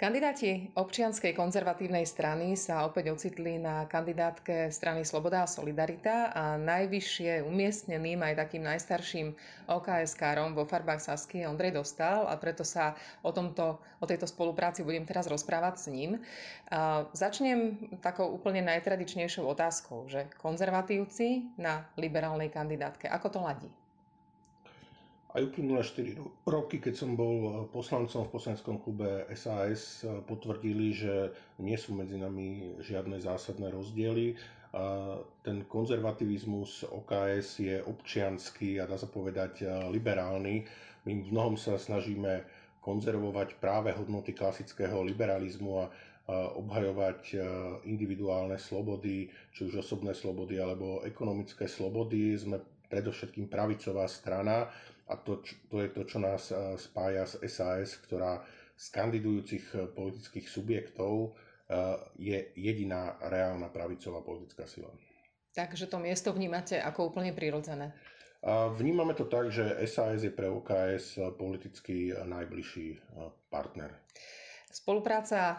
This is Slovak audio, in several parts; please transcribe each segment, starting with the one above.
Kandidáti občianskej konzervatívnej strany sa opäť ocitli na kandidátke strany Sloboda a Solidarita a najvyššie umiestneným aj takým najstarším OKS-károm vo farbách Sasky Ondrej Dostal a preto sa o, tomto, o tejto spolupráci budem teraz rozprávať s ním. A začnem takou úplne najtradičnejšou otázkou, že konzervatívci na liberálnej kandidátke, ako to ladí? Aj uplynulé 4 roky, keď som bol eh, poslancom v poslaneckom klube SAS, eh, potvrdili, že nie sú medzi nami žiadne zásadné rozdiely. Ten konzervativizmus OKS je občianský a dá sa povedať eh, liberálny. My v mnohom sa snažíme konzervovať práve hodnoty klasického liberalizmu a obhajovať individuálne slobody, či už osobné slobody alebo ekonomické slobody. Sme predovšetkým pravicová strana a to, to je to, čo nás eh, spája s SAS, ktorá z kandidujúcich eh, politických subjektov je jediná reálna pravicová politická sila. Takže to miesto vnímate ako úplne prirodzené? Vnímame to tak, že SAS je pre OKS politicky najbližší partner. Spolupráca uh,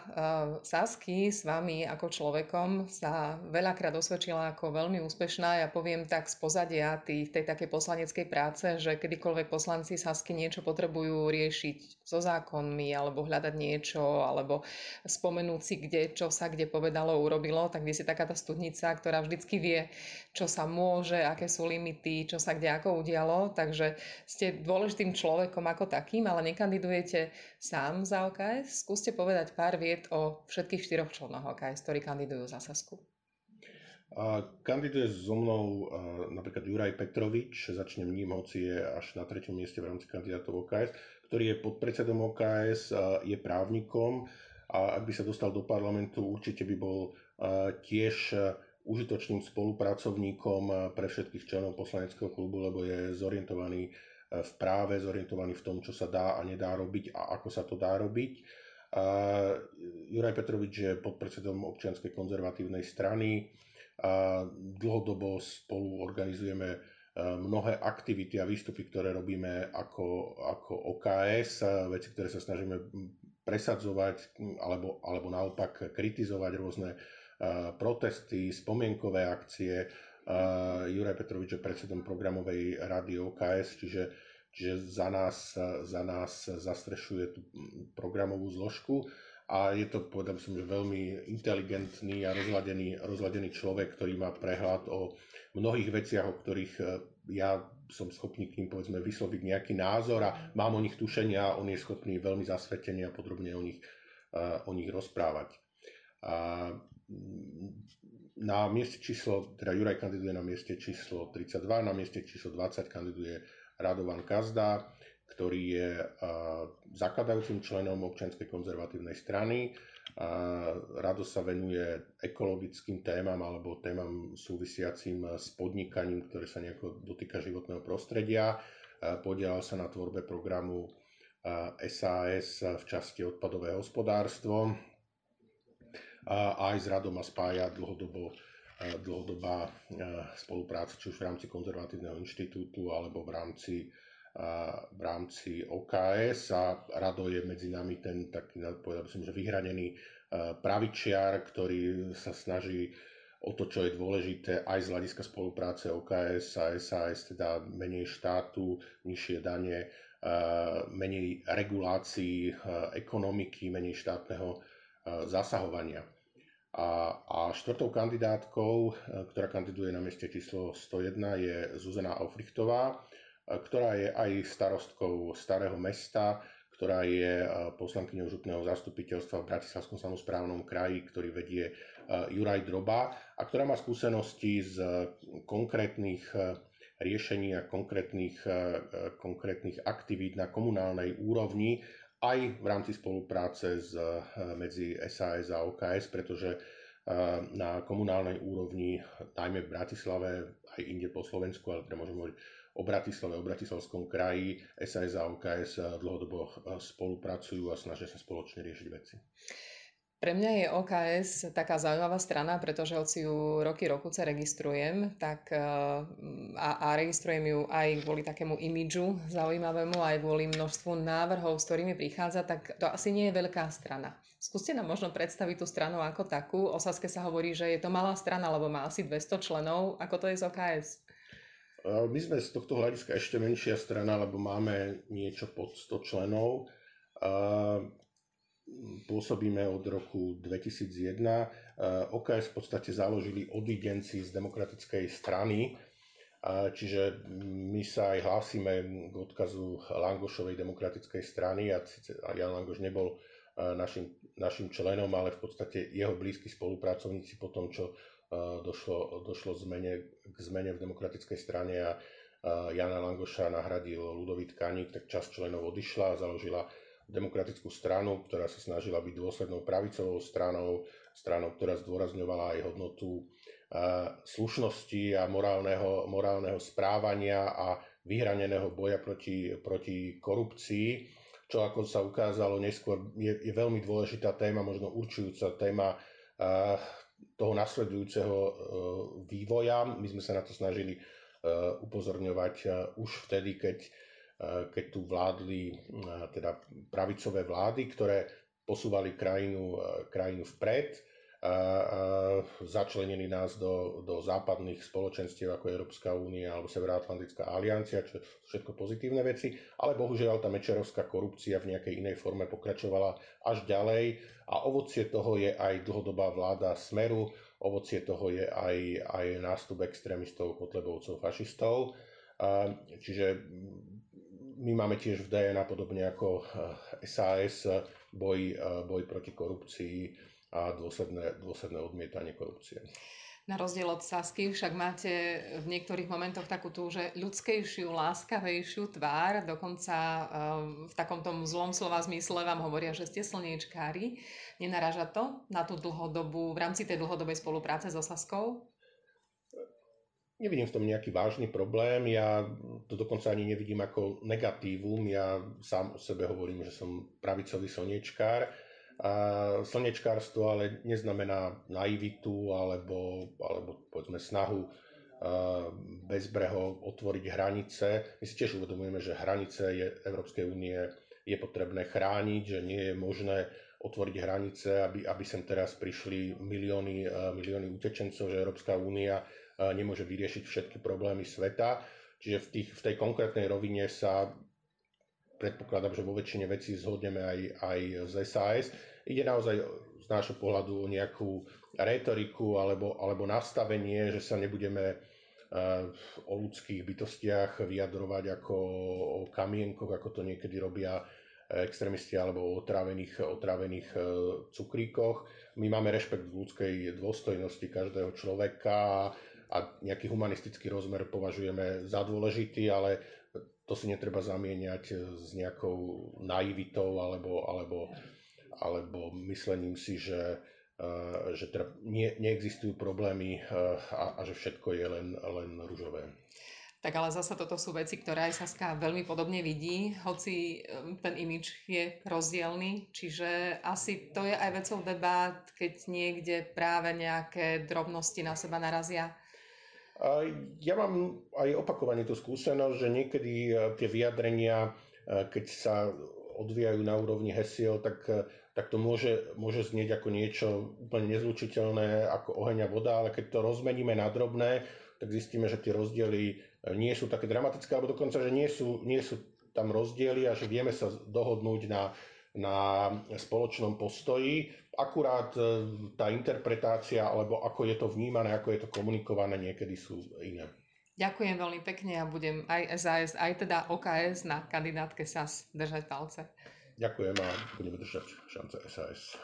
Sasky s vami ako človekom sa veľakrát osvedčila ako veľmi úspešná. Ja poviem tak z pozadia tých, tej takej poslaneckej práce, že kedykoľvek poslanci Sasky niečo potrebujú riešiť so zákonmi alebo hľadať niečo alebo spomenúť si, kde, čo sa kde povedalo, urobilo, tak vy si taká tá studnica, ktorá vždycky vie, čo sa môže, aké sú limity, čo sa kde ako udialo. Takže ste dôležitým človekom ako takým, ale nekandidujete sám za OKS. Skús skúste povedať pár viet o všetkých štyroch členoch OKS, ktorí kandidujú za Sasku. A kandiduje so mnou napríklad Juraj Petrovič, začnem ním, hoci je až na treťom mieste v rámci kandidátov OKS, ktorý je podpredsedom OKS, je právnikom a ak by sa dostal do parlamentu, určite by bol tiež užitočným spolupracovníkom pre všetkých členov poslaneckého klubu, lebo je zorientovaný v práve, zorientovaný v tom, čo sa dá a nedá robiť a ako sa to dá robiť. A Juraj Petrovič je podpredsedom občianskej konzervatívnej strany. A dlhodobo spolu organizujeme e, mnohé aktivity a výstupy, ktoré robíme ako, ako OKS, veci, ktoré sa snažíme presadzovať alebo, alebo naopak kritizovať rôzne e, protesty, spomienkové akcie. Juraj Petrovič je predsedom programovej rady OKS, čiže Čiže za nás, za nás zastrešuje tú programovú zložku a je to, povedal som, že veľmi inteligentný a rozladený, rozladený človek, ktorý má prehľad o mnohých veciach, o ktorých e, ja som schopný k ním povedzme vysloviť nejaký názor a mám o nich tušenia on je schopný veľmi zasvetene a podrobne o nich, e, o nich rozprávať. A na mieste číslo, teda Juraj kandiduje na mieste číslo 32, na mieste číslo 20 kandiduje Radovan Kazda, ktorý je zakladajúcim členom občianskej konzervatívnej strany. Rado sa venuje ekologickým témam alebo témam súvisiacim s podnikaním, ktoré sa nejako dotýka životného prostredia. Podielal sa na tvorbe programu SAS v časti odpadové hospodárstvo. A aj s Radom a spája dlhodobo dlhodobá spolupráca, či už v rámci konzervatívneho inštitútu alebo v rámci, v rámci OKS a Rado je medzi nami ten taký, povedal by som, že vyhranený pravičiar, ktorý sa snaží o to, čo je dôležité aj z hľadiska spolupráce OKS a SAS, teda menej štátu, nižšie dane, menej regulácií ekonomiky, menej štátneho zasahovania. A, štvrtou kandidátkou, e, ktorá kandiduje na mieste číslo 101, je Zuzana Aufrichtová, e, ktorá je aj starostkou Starého mesta, ktorá je e, poslankyňou župného zastupiteľstva v Bratislavskom samozprávnom kraji, ktorý vedie Juraj Droba a ktorá má skúsenosti z konkrétnych riešení a konkrétnych, konkrétnych aktivít na komunálnej úrovni aj v rámci spolupráce s, medzi SAS a OKS, pretože na komunálnej úrovni, najmä v Bratislave, aj inde po Slovensku, ale teda môžem hovoriť o Bratislave, o Bratislavskom kraji, SAS a OKS dlhodobo spolupracujú a snažia sa spoločne riešiť veci. Pre mňa je OKS taká zaujímavá strana, pretože hoci ju roky rokuce registrujem, tak eh, a, a registrujem ju aj kvôli takému imidžu zaujímavému, aj kvôli množstvu návrhov, s ktorými prichádza, tak to asi nie je veľká strana. Skúste nám možno predstaviť tú stranu ako takú. O Saske sa hovorí, že je to malá strana, lebo má asi 200 členov. Ako to je z OKS? My sme z tohto hľadiska ešte menšia strana, lebo máme niečo pod 100 členov pôsobíme od roku 2001. OKS v podstate založili odidenci z demokratickej strany, čiže my sa aj hlásime k odkazu Langošovej demokratickej strany a Jan Langoš nebol našim, našim členom, ale v podstate jeho blízki spolupracovníci po tom, čo došlo, došlo zmene, k zmene v demokratickej strane a Jana Langoša nahradil Ludovít Kaník, tak časť členov odišla a založila demokratickú stranu, ktorá sa snažila byť dôslednou pravicovou stranou, stranou, ktorá zdôrazňovala aj hodnotu slušnosti a morálneho, morálneho správania a vyhraneného boja proti, proti korupcii, čo ako sa ukázalo neskôr je, je veľmi dôležitá téma, možno určujúca téma toho nasledujúceho e, vývoja. My sme sa na to snažili upozorňovať už vtedy, keď keď tu vládli teda pravicové vlády, ktoré posúvali krajinu, krajinu vpred, začlenili nás do, do západných spoločenstiev ako Európska únia alebo Severoatlantická aliancia, čo sú všetko pozitívne veci, ale bohužiaľ tá mečerovská korupcia v nejakej inej forme pokračovala až ďalej a ovocie toho je aj dlhodobá vláda Smeru, ovocie toho je aj, aj nástup extrémistov, kotlebovcov, fašistov. Čiže my máme tiež v DNA podobne ako SAS eh, boj, eh, boj proti korupcii a dôsledné, dôsledné odmietanie korupcie. Na rozdiel od Sasky však máte v niektorých momentoch takú tú, že ľudskejšiu, láskavejšiu tvár, dokonca eh, v takom tom zlom slova zmysle vám hovoria, že ste slniečkári. Nenaraža to na tú dlhodobú, v rámci tej dlhodobej spolupráce so Saskou? Nevidím v tom nejaký vážny problém, ja to dokonca ani nevidím ako negatívum, ja sám o sebe hovorím, že som pravicový slnečkár. A slnečkárstvo ale neznamená naivitu alebo, alebo povedzme snahu bezbreho otvoriť hranice. My si tiež uvedomujeme, že hranice je, Európskej únie je potrebné chrániť, že nie je možné otvoriť hranice, aby, aby sem teraz prišli milióny, milióny utečencov, že Európska únia nemôže vyriešiť všetky problémy sveta. Čiže v, tých, v tej konkrétnej rovine sa predpokladám, že vo väčšine vecí zhodneme aj, aj z SAS. Ide naozaj z nášho pohľadu o nejakú retoriku alebo, alebo nastavenie, že sa nebudeme uh, o ľudských bytostiach vyjadrovať ako o kamienkoch, ako to niekedy robia extrémisti alebo o otrávených, otrávených cukríkoch. My máme rešpekt v ľudskej dôstojnosti každého človeka a nejaký humanistický rozmer považujeme za dôležitý, ale to si netreba zamieňať s nejakou naivitou alebo, alebo, alebo myslením si, že, eh, že teda nie, neexistujú problémy eh, a, a že všetko je len, len ružové. Tak ale zase toto sú veci, ktoré aj Saska veľmi podobne vidí, hoci eh, ten imič je rozdielný, čiže asi to je aj vecou debát, keď niekde práve nejaké drobnosti na seba narazia. Ja mám aj opakovane tú skúsenosť, že niekedy e, tie vyjadrenia, e, keď sa odvíjajú na úrovni hesiel, tak, e, tak to môže, môže znieť ako niečo úplne nezlučiteľné, ako oheň a voda, ale keď to rozmeníme na drobné, tak zistíme, že tie rozdiely nie sú také dramatické, alebo dokonca, že nie sú, nie sú tam rozdiely a že vieme sa dohodnúť na, na spoločnom postoji. Akurát e, tá interpretácia, alebo ako je to vnímané, ako je to komunikované, niekedy sú iné. Ďakujem veľmi pekne a budem aj SAS, aj teda OKS na kandidátke SAS držať palce. Ďakujem a budeme držať šance SAS.